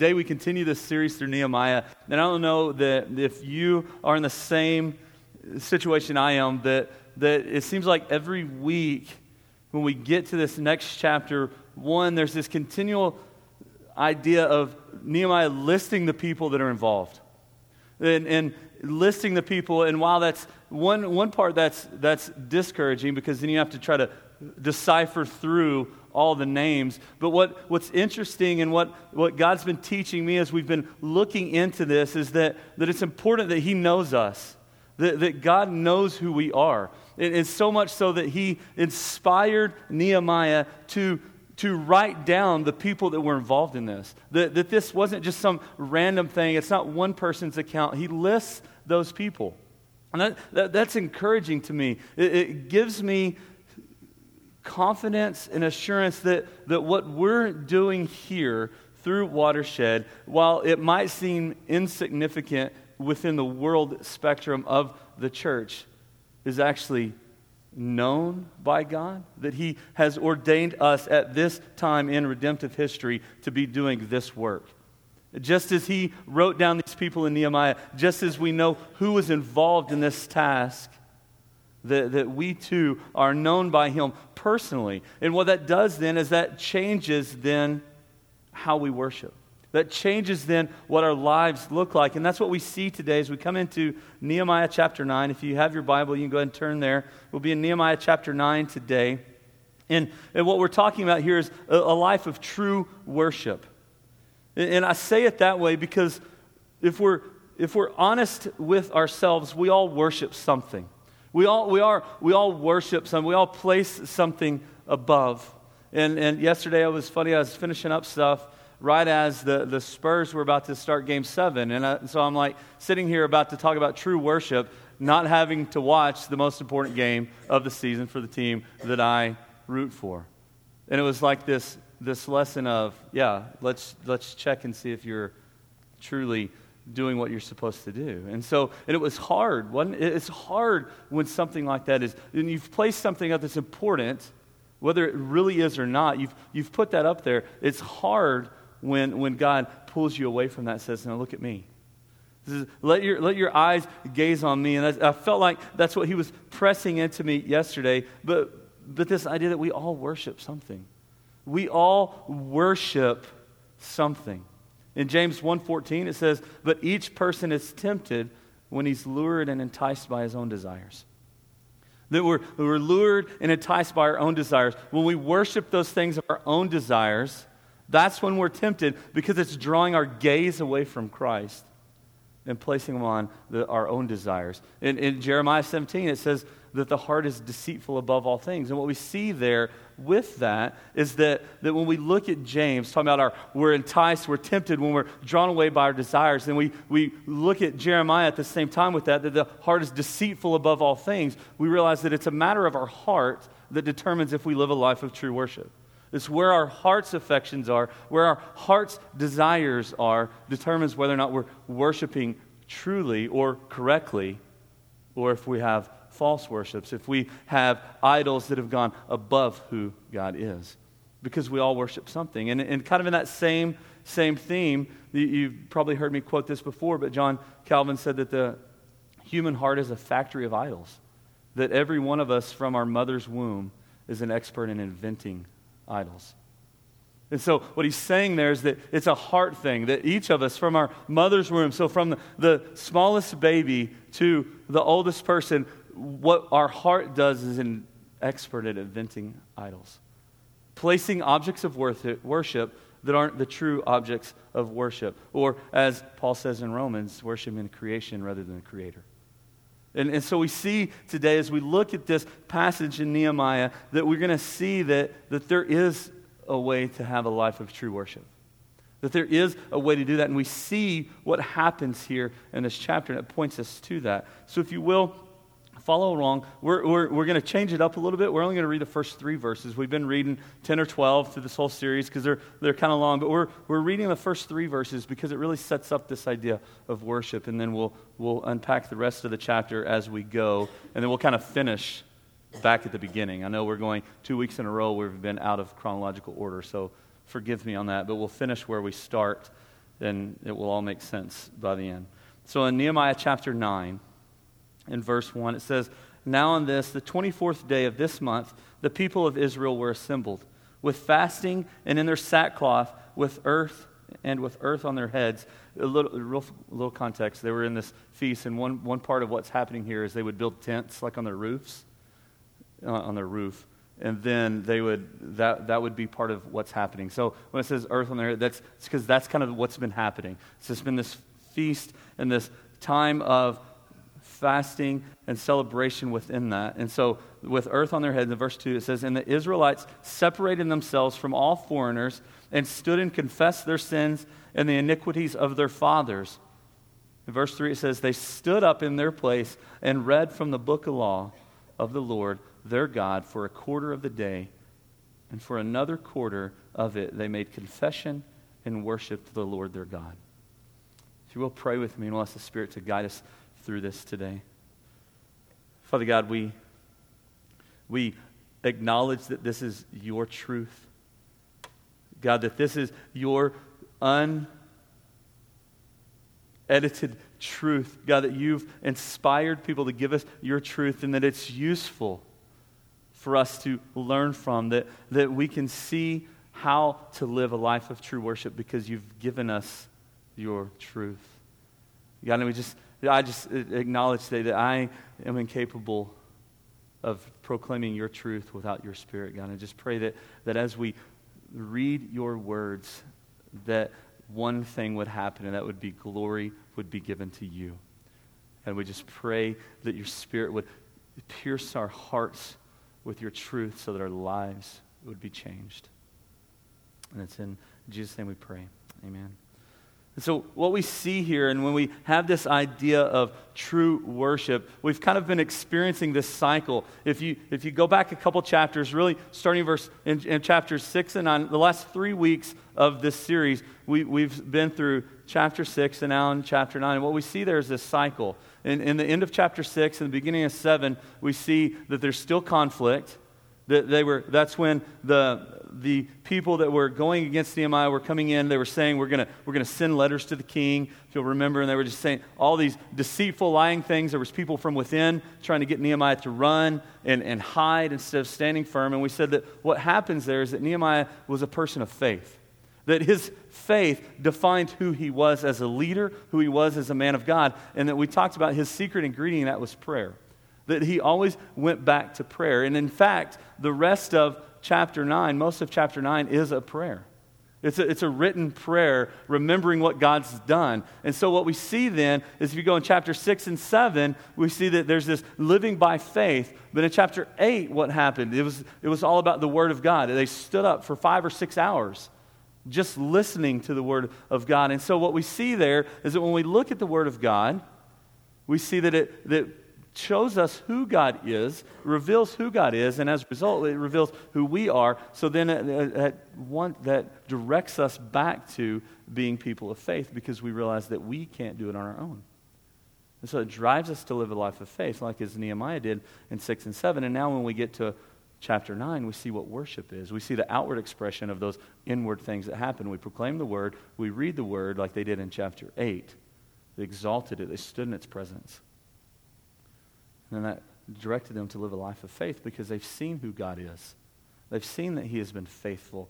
today we continue this series through Nehemiah. And I don't know that if you are in the same situation I am, that, that it seems like every week when we get to this next chapter, one, there's this continual idea of Nehemiah listing the people that are involved. And, and listing the people, and while that's one, one part that's, that's discouraging because then you have to try to decipher through all the names. But what, what's interesting and what, what God's been teaching me as we've been looking into this is that, that it's important that He knows us, that, that God knows who we are. And, and so much so that He inspired Nehemiah to to write down the people that were involved in this. That, that this wasn't just some random thing, it's not one person's account. He lists those people. And that, that that's encouraging to me. It, it gives me confidence and assurance that, that what we're doing here through Watershed, while it might seem insignificant within the world spectrum of the church, is actually known by God, that He has ordained us at this time in redemptive history to be doing this work. Just as He wrote down these people in Nehemiah, just as we know who was involved in this task, that, that we too are known by Him personally. And what that does then is that changes then how we worship. That changes then what our lives look like. And that's what we see today as we come into Nehemiah chapter 9. If you have your Bible, you can go ahead and turn there. We'll be in Nehemiah chapter 9 today. And, and what we're talking about here is a, a life of true worship. And, and I say it that way because if we're, if we're honest with ourselves, we all worship something. We all, we are, we all worship something. We all place something above. And, and yesterday, it was funny, I was finishing up stuff right as the, the Spurs were about to start game seven. And I, so I'm like sitting here about to talk about true worship, not having to watch the most important game of the season for the team that I root for. And it was like this, this lesson of, yeah, let's, let's check and see if you're truly doing what you're supposed to do. And so, and it was hard. Wasn't it? It's hard when something like that is, and you've placed something up that's important, whether it really is or not, you've, you've put that up there. It's hard when, when God pulls you away from that and says, Now look at me. Is, let, your, let your eyes gaze on me. And I, I felt like that's what he was pressing into me yesterday. But, but this idea that we all worship something. We all worship something. In James 1:14 it says, "But each person is tempted when he's lured and enticed by his own desires." That we're, we're lured and enticed by our own desires. When we worship those things of our own desires, that's when we're tempted because it's drawing our gaze away from Christ and placing them on the, our own desires. In, in Jeremiah 17, it says that the heart is deceitful above all things. And what we see there with that is that, that when we look at James, talking about our, we're enticed, we're tempted, when we're drawn away by our desires, then we, we look at Jeremiah at the same time with that, that the heart is deceitful above all things. We realize that it's a matter of our heart that determines if we live a life of true worship. It's where our heart's affections are, where our heart's desires are, determines whether or not we're worshiping truly or correctly, or if we have false worships, if we have idols that have gone above who God is. Because we all worship something. And, and kind of in that same, same theme, you've probably heard me quote this before, but John Calvin said that the human heart is a factory of idols, that every one of us from our mother's womb is an expert in inventing idols. And so, what he's saying there is that it's a heart thing, that each of us from our mother's womb, so from the, the smallest baby to the oldest person, what our heart does is an expert at inventing idols, placing objects of worship that aren't the true objects of worship. Or, as Paul says in Romans, worshiping creation rather than the creator. And, and so we see today, as we look at this passage in Nehemiah, that we're going to see that, that there is a way to have a life of true worship. That there is a way to do that. And we see what happens here in this chapter, and it points us to that. So, if you will, follow along. We're, we're, we're going to change it up a little bit. We're only going to read the first three verses. We've been reading 10 or 12 through this whole series because they're, they're kind of long, but we're, we're reading the first three verses because it really sets up this idea of worship, and then we'll, we'll unpack the rest of the chapter as we go, and then we'll kind of finish back at the beginning. I know we're going two weeks in a row we've been out of chronological order, so forgive me on that, but we'll finish where we start then it will all make sense by the end. So in Nehemiah chapter 9, in verse 1, it says, Now on this, the 24th day of this month, the people of Israel were assembled with fasting and in their sackcloth, with earth and with earth on their heads. A little, real, little context. They were in this feast, and one, one part of what's happening here is they would build tents like on their roofs, uh, on their roof, and then they would that that would be part of what's happening. So when it says earth on their head, that's because that's kind of what's been happening. It's just been this feast and this time of fasting and celebration within that. And so, with earth on their heads, in verse 2, it says, And the Israelites separated themselves from all foreigners and stood and confessed their sins and the iniquities of their fathers. In verse 3, it says, They stood up in their place and read from the book of law of the Lord their God for a quarter of the day, and for another quarter of it they made confession and worshiped the Lord their God. If you will pray with me and we'll ask the Spirit to guide us through this today. Father God, we, we acknowledge that this is your truth. God, that this is your unedited truth. God, that you've inspired people to give us your truth and that it's useful for us to learn from, that, that we can see how to live a life of true worship because you've given us your truth. God, and we just, I just acknowledge today that I am incapable of proclaiming your truth without your spirit, God. And just pray that, that as we read your words, that one thing would happen, and that would be glory would be given to you. And we just pray that your spirit would pierce our hearts with your truth so that our lives would be changed. And it's in Jesus' name we pray. Amen. And so, what we see here, and when we have this idea of true worship, we've kind of been experiencing this cycle. If you, if you go back a couple chapters, really starting verse in, in chapters 6 and 9, the last three weeks of this series, we, we've been through chapter 6 and now in chapter 9. And what we see there is this cycle. In, in the end of chapter 6 and the beginning of 7, we see that there's still conflict. That they were, that's when the, the people that were going against Nehemiah were coming in. They were saying, We're going we're to send letters to the king, if you'll remember. And they were just saying all these deceitful, lying things. There was people from within trying to get Nehemiah to run and, and hide instead of standing firm. And we said that what happens there is that Nehemiah was a person of faith. That his faith defined who he was as a leader, who he was as a man of God, and that we talked about his secret ingredient, that was prayer. That he always went back to prayer. And in fact, the rest of chapter 9, most of chapter 9 is a prayer. It's a, it's a written prayer remembering what God's done. And so, what we see then is if you go in chapter 6 and 7, we see that there's this living by faith. But in chapter 8, what happened? It was, it was all about the Word of God. They stood up for five or six hours just listening to the Word of God. And so, what we see there is that when we look at the Word of God, we see that it, that shows us who God is, reveals who God is, and as a result, it reveals who we are. So then it, one, that directs us back to being people of faith because we realize that we can't do it on our own. And so it drives us to live a life of faith, like as Nehemiah did in 6 and 7. And now when we get to chapter 9, we see what worship is. We see the outward expression of those inward things that happen. We proclaim the word, we read the word like they did in chapter 8. They exalted it, they stood in its presence. And that directed them to live a life of faith because they've seen who God is. They've seen that He has been faithful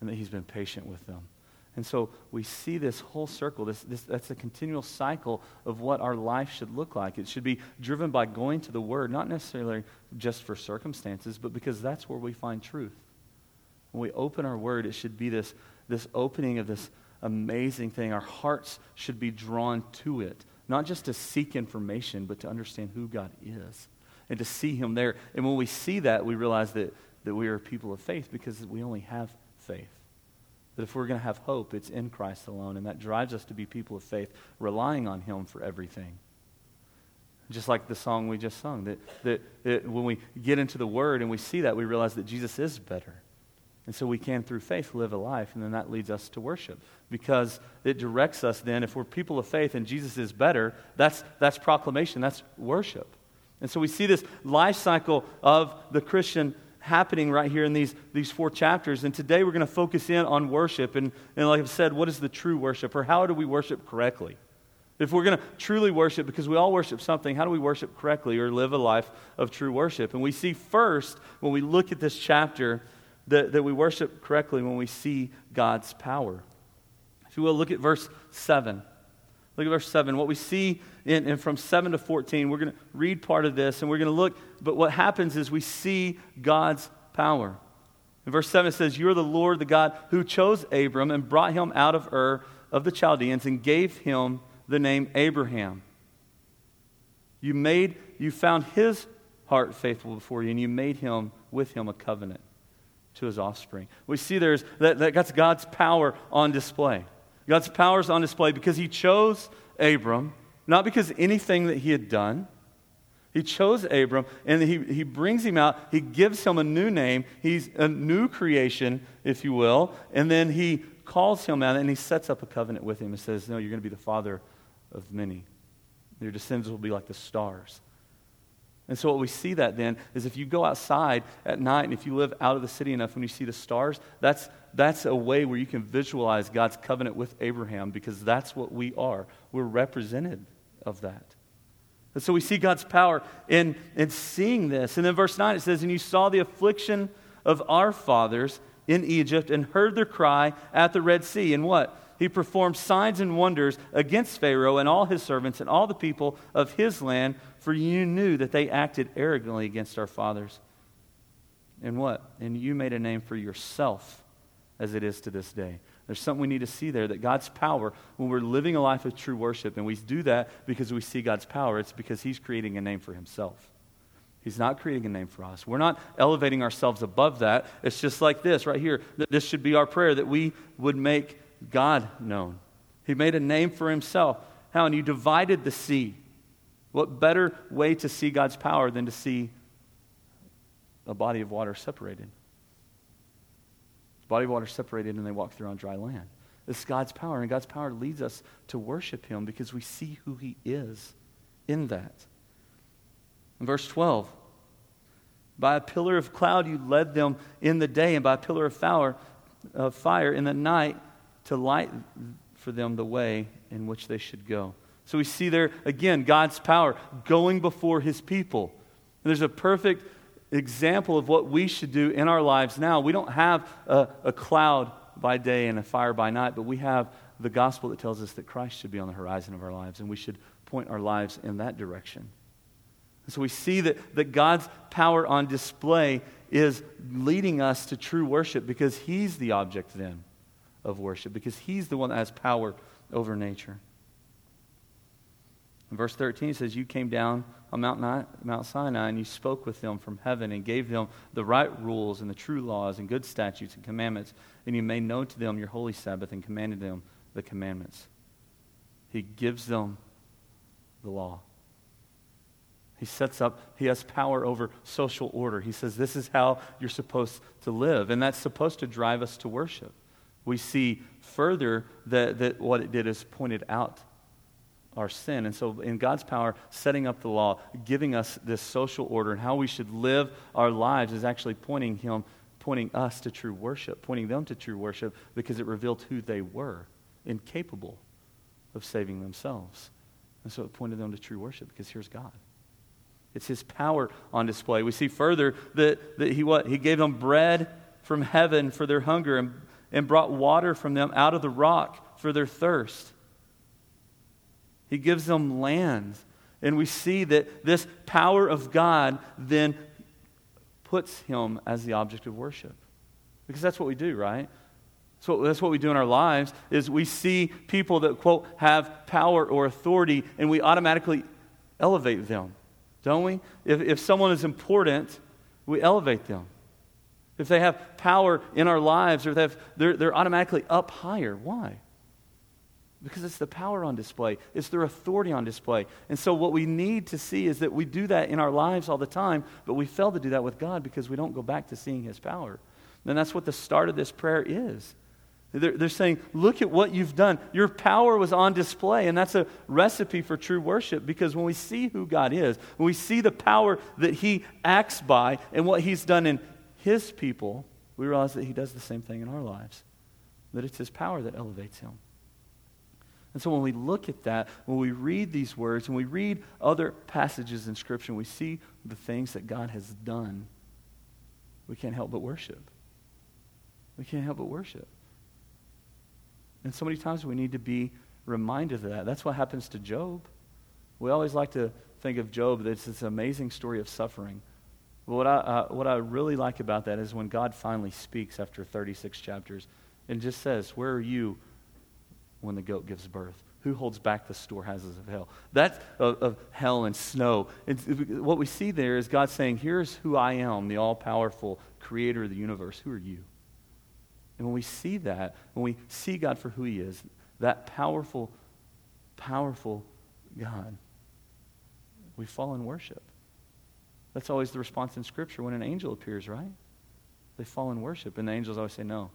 and that He's been patient with them. And so we see this whole circle. This, this, that's a continual cycle of what our life should look like. It should be driven by going to the Word, not necessarily just for circumstances, but because that's where we find truth. When we open our Word, it should be this, this opening of this amazing thing. Our hearts should be drawn to it not just to seek information, but to understand who God is and to see Him there. And when we see that, we realize that, that we are people of faith because we only have faith. That if we're going to have hope, it's in Christ alone. And that drives us to be people of faith, relying on Him for everything. Just like the song we just sung, that, that it, when we get into the Word and we see that, we realize that Jesus is better. And so we can, through faith, live a life, and then that leads us to worship. Because it directs us then, if we're people of faith and Jesus is better, that's, that's proclamation, that's worship. And so we see this life cycle of the Christian happening right here in these, these four chapters. And today we're going to focus in on worship. And, and like I've said, what is the true worship? Or how do we worship correctly? If we're going to truly worship, because we all worship something, how do we worship correctly or live a life of true worship? And we see first, when we look at this chapter, that, that we worship correctly when we see God's power. If you will, look at verse 7. Look at verse 7. What we see in, in from 7 to 14, we're going to read part of this and we're going to look, but what happens is we see God's power. In verse 7, it says, You are the Lord, the God who chose Abram and brought him out of Ur of the Chaldeans and gave him the name Abraham. You made, you found his heart faithful before you, and you made him with him a covenant to his offspring. We see there's that, that that's God's power on display. God's power is on display because he chose Abram, not because anything that he had done. He chose Abram and he, he brings him out. He gives him a new name. He's a new creation, if you will. And then he calls him out and he sets up a covenant with him and says, No, you're going to be the father of many. Your descendants will be like the stars. And so, what we see that then is if you go outside at night and if you live out of the city enough when you see the stars, that's, that's a way where you can visualize God's covenant with Abraham because that's what we are. We're represented of that. And so we see God's power in, in seeing this. And then verse 9 it says, And you saw the affliction of our fathers in Egypt and heard their cry at the Red Sea. And what? He performed signs and wonders against Pharaoh and all his servants and all the people of his land for you knew that they acted arrogantly against our fathers. And what? And you made a name for yourself as it is to this day. There's something we need to see there that God's power, when we're living a life of true worship, and we do that because we see God's power, it's because He's creating a name for Himself. He's not creating a name for us. We're not elevating ourselves above that. It's just like this right here. This should be our prayer that we would make God known. He made a name for Himself. How? And you divided the sea what better way to see God's power than to see a body of water separated? Body of water separated and they walk through on dry land. This is God's power, and God's power leads us to worship Him because we see who He is in that. In verse 12, by a pillar of cloud you led them in the day, and by a pillar of fire in the night to light for them the way in which they should go. So we see there, again, God's power going before his people. And there's a perfect example of what we should do in our lives now. We don't have a, a cloud by day and a fire by night, but we have the gospel that tells us that Christ should be on the horizon of our lives, and we should point our lives in that direction. And so we see that, that God's power on display is leading us to true worship because He's the object then of worship, because He's the one that has power over nature. In verse 13, it says, You came down on Mount, Mount Sinai and you spoke with them from heaven and gave them the right rules and the true laws and good statutes and commandments, and you made known to them your holy Sabbath and commanded them the commandments. He gives them the law. He sets up, he has power over social order. He says, This is how you're supposed to live. And that's supposed to drive us to worship. We see further that, that what it did is pointed out our sin. And so, in God's power, setting up the law, giving us this social order and how we should live our lives is actually pointing Him, pointing us to true worship, pointing them to true worship because it revealed who they were, incapable of saving themselves. And so it pointed them to true worship because here's God. It's His power on display. We see further that, that he, what, he gave them bread from heaven for their hunger and, and brought water from them out of the rock for their thirst. He gives them land. And we see that this power of God then puts him as the object of worship. Because that's what we do, right? So that's what we do in our lives is we see people that quote have power or authority and we automatically elevate them. Don't we? If, if someone is important, we elevate them. If they have power in our lives or they have, they're, they're automatically up higher. Why? Because it's the power on display, it's their authority on display. And so, what we need to see is that we do that in our lives all the time, but we fail to do that with God because we don't go back to seeing His power. And that's what the start of this prayer is. They're, they're saying, Look at what you've done. Your power was on display. And that's a recipe for true worship because when we see who God is, when we see the power that He acts by and what He's done in his people, we realize that he does the same thing in our lives, that it's his power that elevates him. And so when we look at that, when we read these words, when we read other passages in Scripture, we see the things that God has done, we can't help but worship. We can't help but worship. And so many times we need to be reminded of that. That's what happens to Job. We always like to think of Job, it's this amazing story of suffering. But what I, uh, what I really like about that is when God finally speaks after 36 chapters and just says, Where are you when the goat gives birth? Who holds back the storehouses of hell? That's of, of hell and snow. And what we see there is God saying, Here's who I am, the all powerful creator of the universe. Who are you? And when we see that, when we see God for who He is, that powerful, powerful God, we fall in worship. That's always the response in Scripture when an angel appears, right? They fall in worship. And the angels always say, No,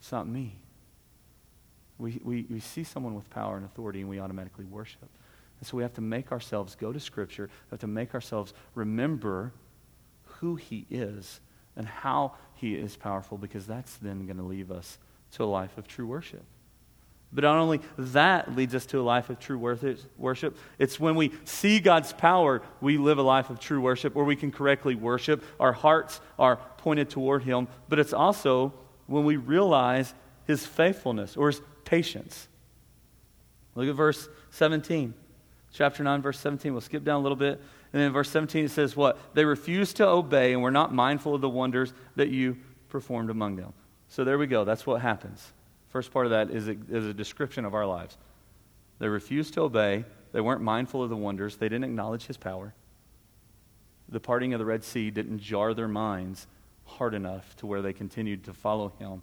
it's not me. We, we, we see someone with power and authority and we automatically worship. And so we have to make ourselves go to Scripture, we have to make ourselves remember who He is and how He is powerful because that's then going to lead us to a life of true worship. But not only that leads us to a life of true worship, it's when we see God's power, we live a life of true worship where we can correctly worship. Our hearts are pointed toward Him. But it's also when we realize His faithfulness or His patience. Look at verse 17. Chapter 9, verse 17. We'll skip down a little bit. And then in verse 17 it says what? They refused to obey and were not mindful of the wonders that you performed among them. So there we go. That's what happens. First part of that is a, is a description of our lives. They refused to obey. They weren't mindful of the wonders. They didn't acknowledge his power. The parting of the Red Sea didn't jar their minds hard enough to where they continued to follow him.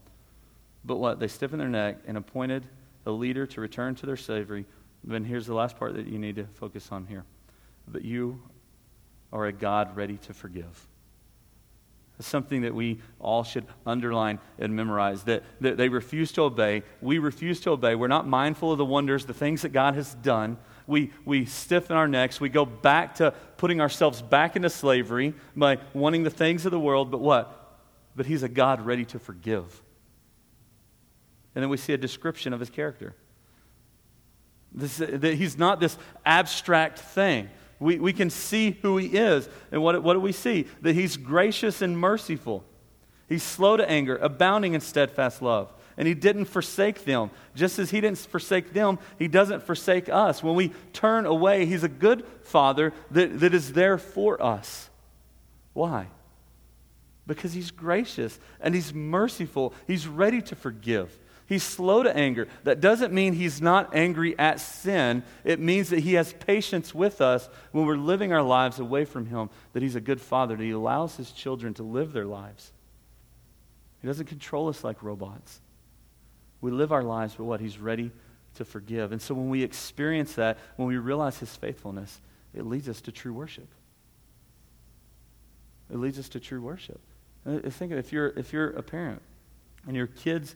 But what? They stiffened their neck and appointed a leader to return to their slavery. Then here's the last part that you need to focus on here. But you are a God ready to forgive something that we all should underline and memorize that, that they refuse to obey. We refuse to obey. We're not mindful of the wonders, the things that God has done. We, we stiffen our necks. We go back to putting ourselves back into slavery by wanting the things of the world. But what? But He's a God ready to forgive. And then we see a description of His character. This, uh, that he's not this abstract thing. We, we can see who he is. And what, what do we see? That he's gracious and merciful. He's slow to anger, abounding in steadfast love. And he didn't forsake them. Just as he didn't forsake them, he doesn't forsake us. When we turn away, he's a good father that, that is there for us. Why? Because he's gracious and he's merciful. He's ready to forgive. He's slow to anger. That doesn't mean he's not angry at sin. It means that he has patience with us when we're living our lives away from him, that he's a good father, that he allows his children to live their lives. He doesn't control us like robots. We live our lives for what? He's ready to forgive. And so when we experience that, when we realize his faithfulness, it leads us to true worship. It leads us to true worship. Uh, think if you're, if you're a parent and your kids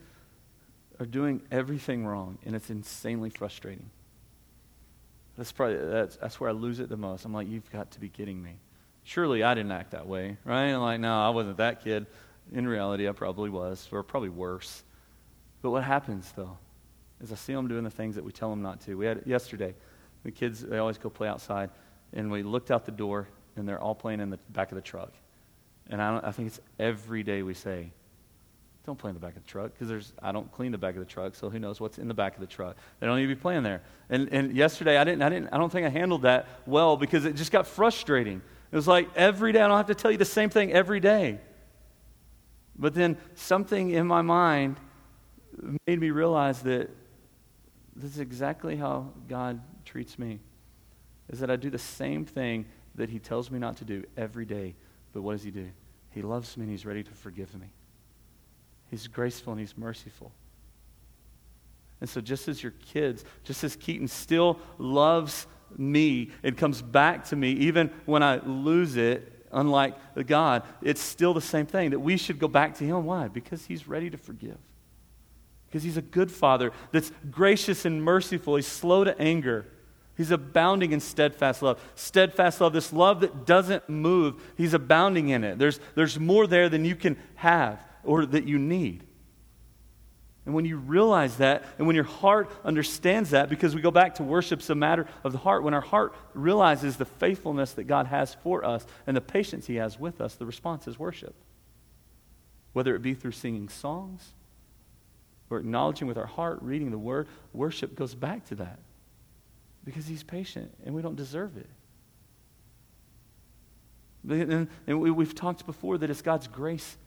are doing everything wrong, and it's insanely frustrating. That's probably that's, that's where I lose it the most. I'm like, you've got to be kidding me. Surely I didn't act that way, right? I'm like, no, I wasn't that kid. In reality, I probably was, or probably worse. But what happens though, is I see them doing the things that we tell them not to. We had yesterday, the kids they always go play outside, and we looked out the door, and they're all playing in the back of the truck. And I, I think it's every day we say, don't play in the back of the truck because there's I don't clean the back of the truck, so who knows what's in the back of the truck. They don't need to be playing there. And and yesterday I didn't I didn't I don't think I handled that well because it just got frustrating. It was like every day I don't have to tell you the same thing every day. But then something in my mind made me realize that this is exactly how God treats me. Is that I do the same thing that he tells me not to do every day. But what does he do? He loves me and he's ready to forgive me. He's graceful and he's merciful. And so, just as your kids, just as Keaton still loves me and comes back to me, even when I lose it, unlike God, it's still the same thing that we should go back to him. Why? Because he's ready to forgive. Because he's a good father that's gracious and merciful. He's slow to anger. He's abounding in steadfast love. Steadfast love, this love that doesn't move, he's abounding in it. There's, there's more there than you can have or that you need. And when you realize that, and when your heart understands that, because we go back to worship's a matter of the heart, when our heart realizes the faithfulness that God has for us and the patience He has with us, the response is worship. Whether it be through singing songs or acknowledging with our heart, reading the Word, worship goes back to that because He's patient and we don't deserve it. And, we've talked before that it's God's grace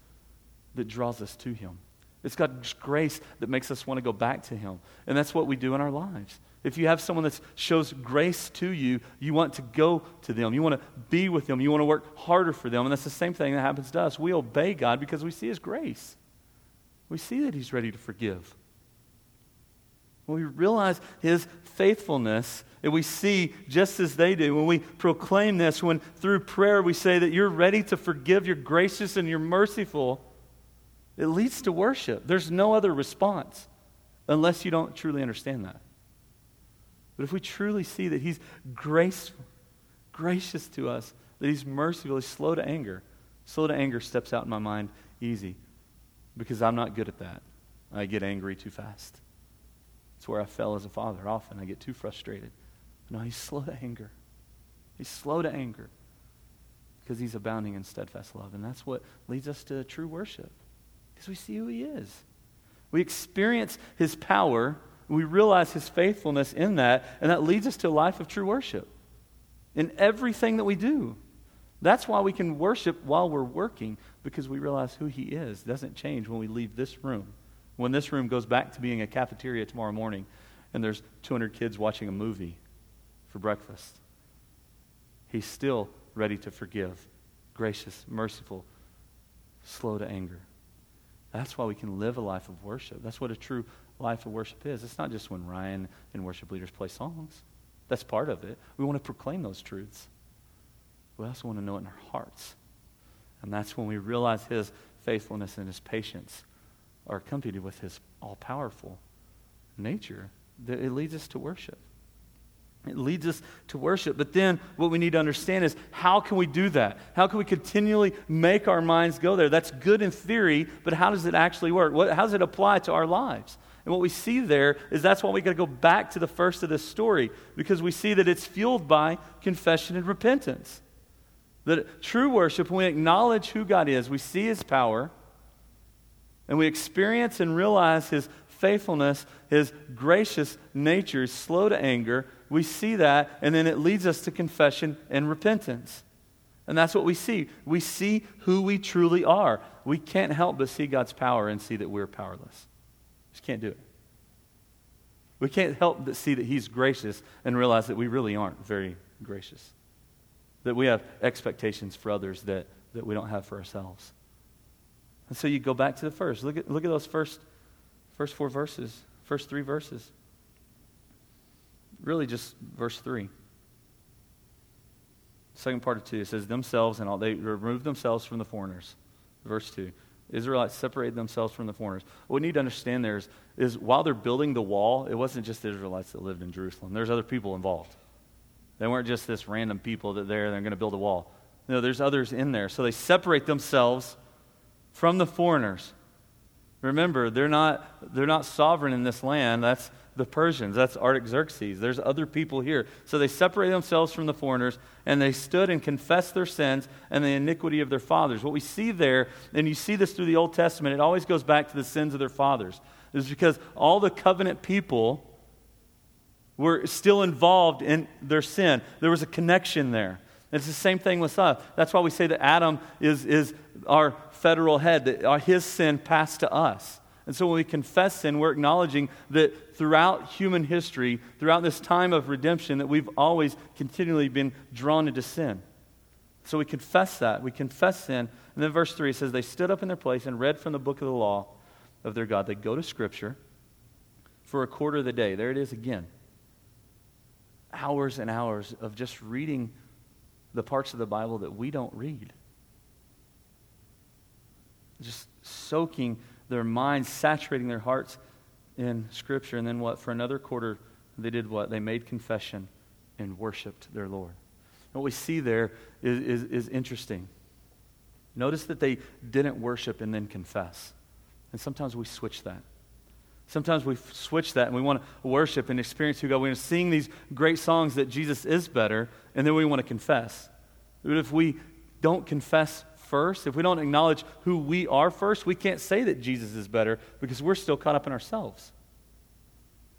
that draws us to Him. It's God's grace that makes us want to go back to Him. And that's what we do in our lives. If you have someone that shows grace to you, you want to go to them. You want to be with them. You want to work harder for them. And that's the same thing that happens to us. We obey God because we see His grace. We see that He's ready to forgive. When we realize His faithfulness, and we see just as they do, when we proclaim this, when through prayer we say that you're ready to forgive, you're gracious and you're merciful, it leads to worship. There's no other response unless you don't truly understand that. But if we truly see that He's graceful, gracious to us, that He's merciful, He's slow to anger. Slow to anger steps out in my mind easy because I'm not good at that. I get angry too fast. It's where I fell as a father. Often I get too frustrated. No, He's slow to anger. He's slow to anger because He's abounding in steadfast love. And that's what leads us to true worship. Because we see who He is. We experience His power, we realize His faithfulness in that, and that leads us to a life of true worship in everything that we do. That's why we can worship while we're working, because we realize who He is. It doesn't change when we leave this room. When this room goes back to being a cafeteria tomorrow morning, and there's 200 kids watching a movie for breakfast, He's still ready to forgive, gracious, merciful, slow to anger. That's why we can live a life of worship. That's what a true life of worship is. It's not just when Ryan and worship leaders play songs. That's part of it. We want to proclaim those truths. We also want to know it in our hearts. And that's when we realize his faithfulness and his patience are accompanied with his all powerful nature that it leads us to worship. It leads us to worship. But then what we need to understand is how can we do that? How can we continually make our minds go there? That's good in theory, but how does it actually work? What, how does it apply to our lives? And what we see there is that's why we got to go back to the first of this story because we see that it's fueled by confession and repentance. That true worship, when we acknowledge who God is, we see his power, and we experience and realize his faithfulness, his gracious nature, slow to anger, we see that, and then it leads us to confession and repentance. And that's what we see. We see who we truly are. We can't help but see God's power and see that we're powerless. Just can't do it. We can't help but see that He's gracious and realize that we really aren't very gracious. That we have expectations for others that, that we don't have for ourselves. And so you go back to the first. Look at, look at those first, first four verses, first three verses really just verse 3. Second part of 2, it says, themselves and all, they removed themselves from the foreigners. Verse 2. Israelites separated themselves from the foreigners. What we need to understand there is, is while they're building the wall, it wasn't just Israelites that lived in Jerusalem. There's other people involved. They weren't just this random people that there, they're going to build a wall. No, there's others in there. So they separate themselves from the foreigners. Remember, they're not, they're not sovereign in this land. That's the Persians. That's Artaxerxes. There's other people here. So they separated themselves from the foreigners, and they stood and confessed their sins and the iniquity of their fathers. What we see there, and you see this through the Old Testament, it always goes back to the sins of their fathers. Is because all the covenant people were still involved in their sin. There was a connection there. It's the same thing with us. That's why we say that Adam is, is our federal head, that his sin passed to us. And so when we confess sin, we're acknowledging that throughout human history, throughout this time of redemption, that we've always continually been drawn into sin. So we confess that. We confess sin. And then verse 3 says, They stood up in their place and read from the book of the law of their God. They go to Scripture for a quarter of the day. There it is again. Hours and hours of just reading the parts of the Bible that we don't read. Just soaking their minds, saturating their hearts in Scripture. And then what? For another quarter, they did what? They made confession and worshiped their Lord. What we see there is, is, is interesting. Notice that they didn't worship and then confess. And sometimes we switch that. Sometimes we switch that and we want to worship and experience who God. We want to sing these great songs that Jesus is better, and then we want to confess. But if we don't confess first, if we don't acknowledge who we are first, we can't say that Jesus is better because we're still caught up in ourselves.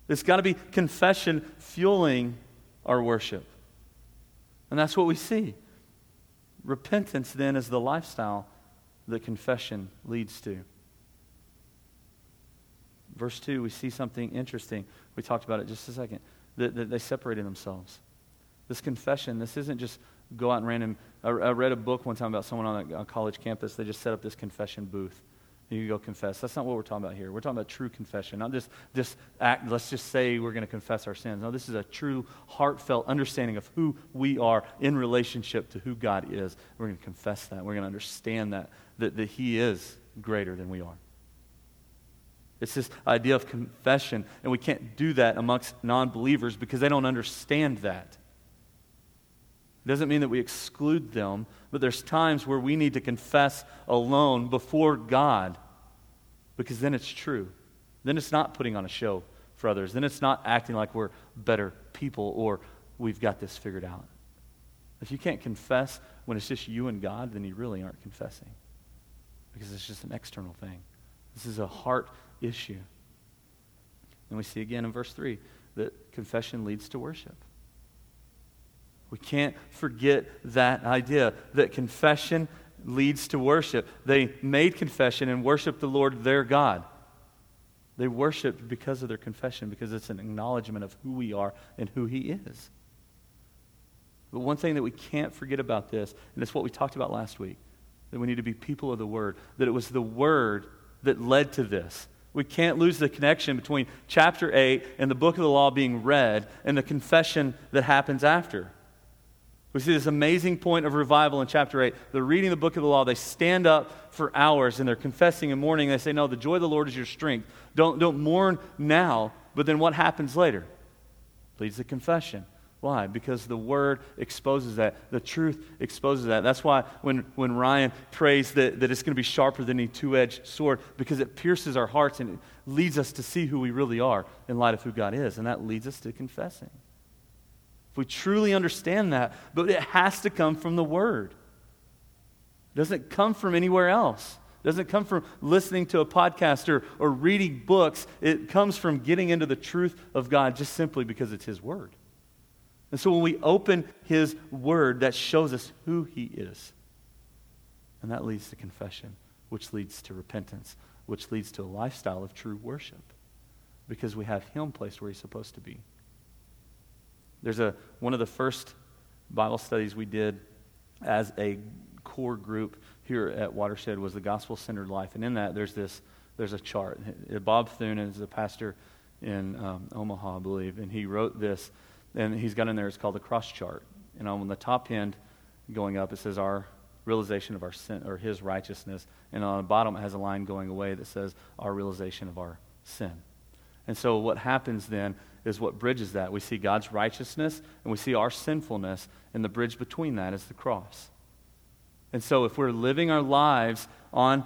It's got to be confession fueling our worship. And that's what we see. Repentance then is the lifestyle that confession leads to. Verse 2, we see something interesting. We talked about it just a second. That, that they separated themselves. This confession, this isn't just go out and random. I, read a book one time about someone on a, college campus. They just set up this confession booth. You go confess. That's not what we're talking about here. We're talking about true confession, not just, just act, let's just say we're going to confess our sins. No, this is a true, heartfelt understanding of who we are in relationship to who God is. We're going to confess that. We're going to understand that, that, that He is greater than we are. It's this idea of confession, and we can't do that amongst non believers because they don't understand that. It doesn't mean that we exclude them, but there's times where we need to confess alone before God because then it's true. Then it's not putting on a show for others. Then it's not acting like we're better people or we've got this figured out. If you can't confess when it's just you and God, then you really aren't confessing because it's just an external thing. This is a heart issue. And we see again in verse 3 that confession leads to worship. We can't forget that idea that confession leads to worship. They made confession and worshiped the Lord their God. They worshiped because of their confession, because it's an acknowledgement of who we are and who He is. But one thing that we can't forget about this, and it's what we talked about last week, that we need to be people of the Word, that it was the Word that led to this. We can't lose the connection between chapter 8 and the book of the law being read and the confession that happens after. We see this amazing point of revival in chapter 8. They're reading the book of the law. They stand up for hours and they're confessing and mourning. They say, No, the joy of the Lord is your strength. Don't, don't mourn now, but then what happens later? Leads to confession. Why? Because the word exposes that. The truth exposes that. That's why when, when Ryan prays that, that it's going to be sharper than a two edged sword, because it pierces our hearts and it leads us to see who we really are in light of who God is. And that leads us to confessing we truly understand that, but it has to come from the Word. It doesn't come from anywhere else. It doesn't come from listening to a podcast or, or reading books. It comes from getting into the truth of God just simply because it's His Word. And so when we open His Word, that shows us who He is. And that leads to confession, which leads to repentance, which leads to a lifestyle of true worship because we have Him placed where He's supposed to be. There's a, one of the first Bible studies we did as a core group here at Watershed was the gospel centered life. And in that, there's this, there's a chart. Bob Thune is a pastor in um, Omaha, I believe, and he wrote this, and he's got in there, it's called the cross chart. And on the top end, going up, it says our realization of our sin, or his righteousness. And on the bottom, it has a line going away that says our realization of our sin. And so what happens then is what bridges that. We see God's righteousness and we see our sinfulness, and the bridge between that is the cross. And so, if we're living our lives on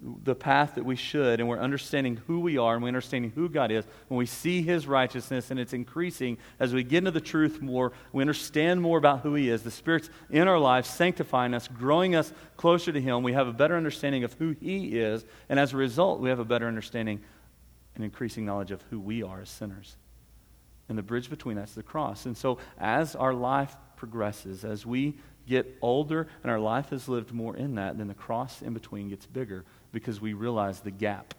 the path that we should, and we're understanding who we are, and we're understanding who God is, when we see His righteousness and it's increasing as we get into the truth more, we understand more about who He is. The Spirit's in our lives, sanctifying us, growing us closer to Him. We have a better understanding of who He is, and as a result, we have a better understanding an increasing knowledge of who we are as sinners. And the bridge between that's the cross. And so as our life progresses, as we get older and our life has lived more in that, then the cross in between gets bigger because we realize the gap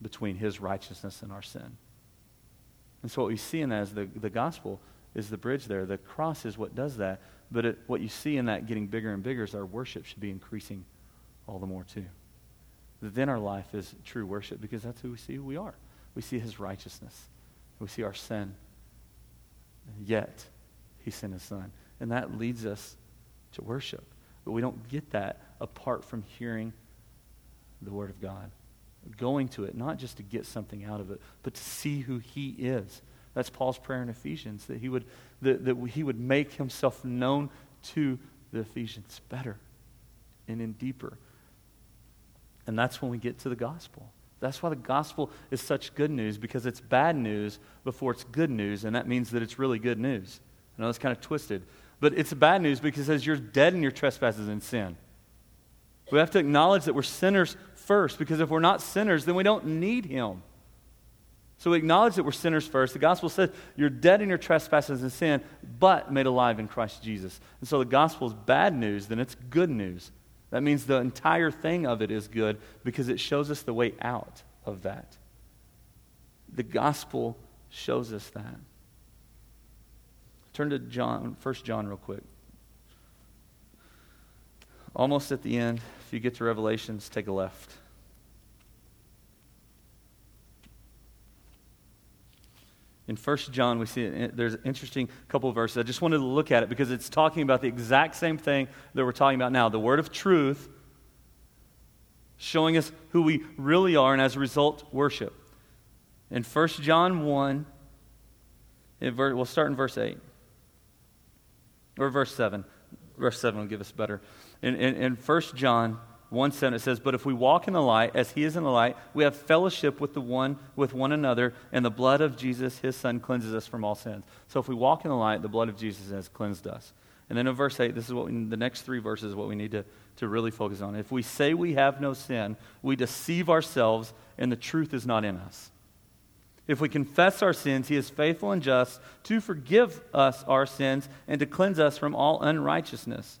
between his righteousness and our sin. And so what we see in that is the, the gospel is the bridge there. The cross is what does that. But it, what you see in that getting bigger and bigger is our worship should be increasing all the more too then our life is true worship because that's who we see who we are. We see his righteousness. We see our sin. Yet, he sent his son. And that leads us to worship. But we don't get that apart from hearing the word of God. Going to it, not just to get something out of it, but to see who he is That's Paul's prayer in Ephesians, that he would, that, that he would make himself known to the Ephesians better and in deeper. And that's when we get to the gospel. That's why the gospel is such good news, because it's bad news before it's good news, and that means that it's really good news. I know it's kind of twisted, but it's bad news because it says you're dead in your trespasses and sin. We have to acknowledge that we're sinners first, because if we're not sinners, then we don't need Him. So we acknowledge that we're sinners first. The gospel says you're dead in your trespasses and sin, but made alive in Christ Jesus. And so the gospel is bad news, then it's good news. That means the entire thing of it is good because it shows us the way out of that. The gospel shows us that. Turn to John, 1 John real quick. Almost at the end, if you get to Revelations, take a left. In 1 John, we see eh, there's an interesting couple of verses. I just wanted to look at it because it's talking about the exact same thing that we're talking about now the word of truth, showing us who we really are, and as a result, worship. In 1 John 1, we'll start in verse 8, or verse 7. Verse 7 will give us better. In, in, in 1 John 1 7 it says, But if we walk in the light, as he is in the light, we have fellowship with the one with one another, and the blood of Jesus, his son, cleanses us from all sins. So if we walk in the light, the blood of Jesus has cleansed us. And then in verse 8, this is what we, the next three verses is what we need to, to really focus on. If we say we have no sin, we deceive ourselves, and the truth is not in us. If we confess our sins, he is faithful and just to forgive us our sins and to cleanse us from all unrighteousness.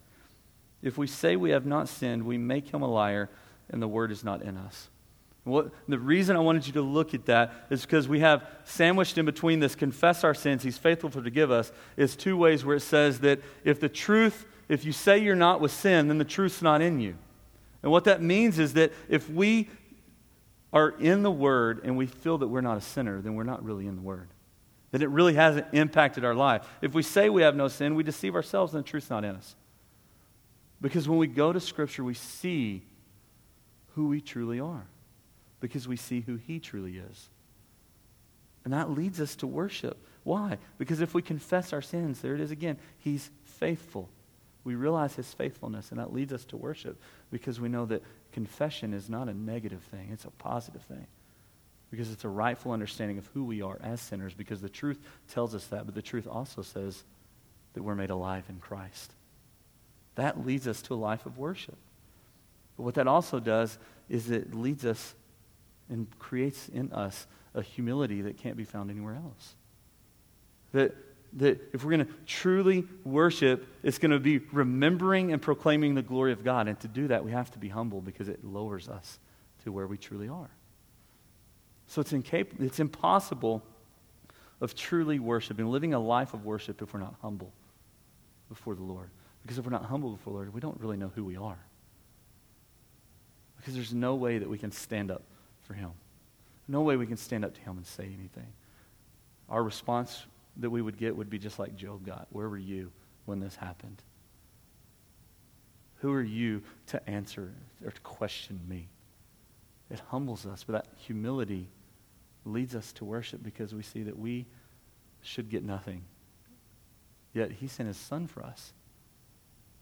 If we say we have not sinned, we make him a liar, and the word is not in us. What, the reason I wanted you to look at that is because we have sandwiched in between this confess our sins, he's faithful to forgive us, is two ways where it says that if the truth, if you say you're not with sin, then the truth's not in you. And what that means is that if we are in the Word and we feel that we're not a sinner, then we're not really in the Word. That it really hasn't impacted our life. If we say we have no sin, we deceive ourselves and the truth's not in us. Because when we go to Scripture, we see who we truly are, because we see who He truly is. And that leads us to worship. Why? Because if we confess our sins, there it is again, He's faithful. We realize His faithfulness, and that leads us to worship because we know that confession is not a negative thing, it's a positive thing. Because it's a rightful understanding of who we are as sinners, because the truth tells us that, but the truth also says that we're made alive in Christ. That leads us to a life of worship. But what that also does is it leads us and creates in us a humility that can't be found anywhere else. That, that if we're going to truly worship, it's going to be remembering and proclaiming the glory of God. And to do that, we have to be humble because it lowers us to where we truly are. So it's, incap- it's impossible of truly worshiping, living a life of worship if we're not humble before the Lord. Because if we're not humble before the Lord, we don't really know who we are. Because there's no way that we can stand up for Him. No way we can stand up to Him and say anything. Our response that we would get would be just like Job got Where were you when this happened? Who are you to answer or to question me? It humbles us, but that humility leads us to worship because we see that we should get nothing. Yet He sent His Son for us.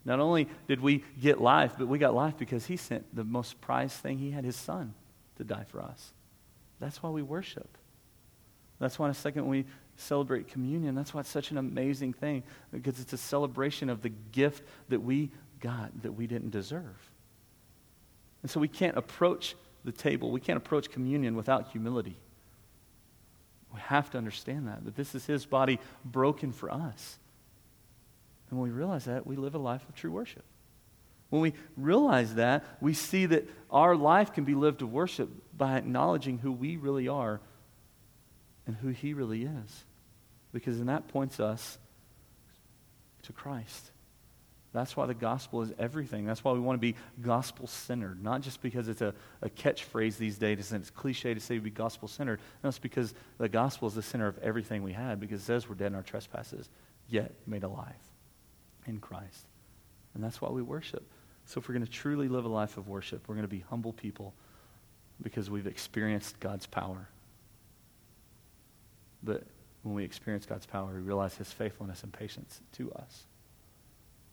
Not only did we get life, but we got life because he sent the most prized thing he had, his son, to die for us. That's why we worship. That's why in a second we celebrate communion. That's why it's such an amazing thing, because it's a celebration of the gift that we got that we didn't deserve. And so we can't approach the table, we can't approach communion without humility. We have to understand that, that this is his body broken for us. And when we realize that, we live a life of true worship. When we realize that, we see that our life can be lived of worship by acknowledging who we really are and who He really is. Because then that points us to Christ. That's why the gospel is everything. That's why we want to be gospel centered. Not just because it's a, a catchphrase these days and it's cliche to say we be gospel centered. No, it's because the gospel is the center of everything we had because it says we're dead in our trespasses, yet made alive in Christ. And that's why we worship. So if we're going to truly live a life of worship, we're going to be humble people because we've experienced God's power. But when we experience God's power, we realize his faithfulness and patience to us.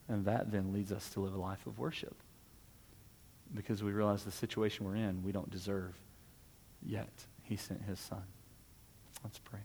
And that then leads us to live a life of worship because we realize the situation we're in, we don't deserve, yet he sent his son. Let's pray.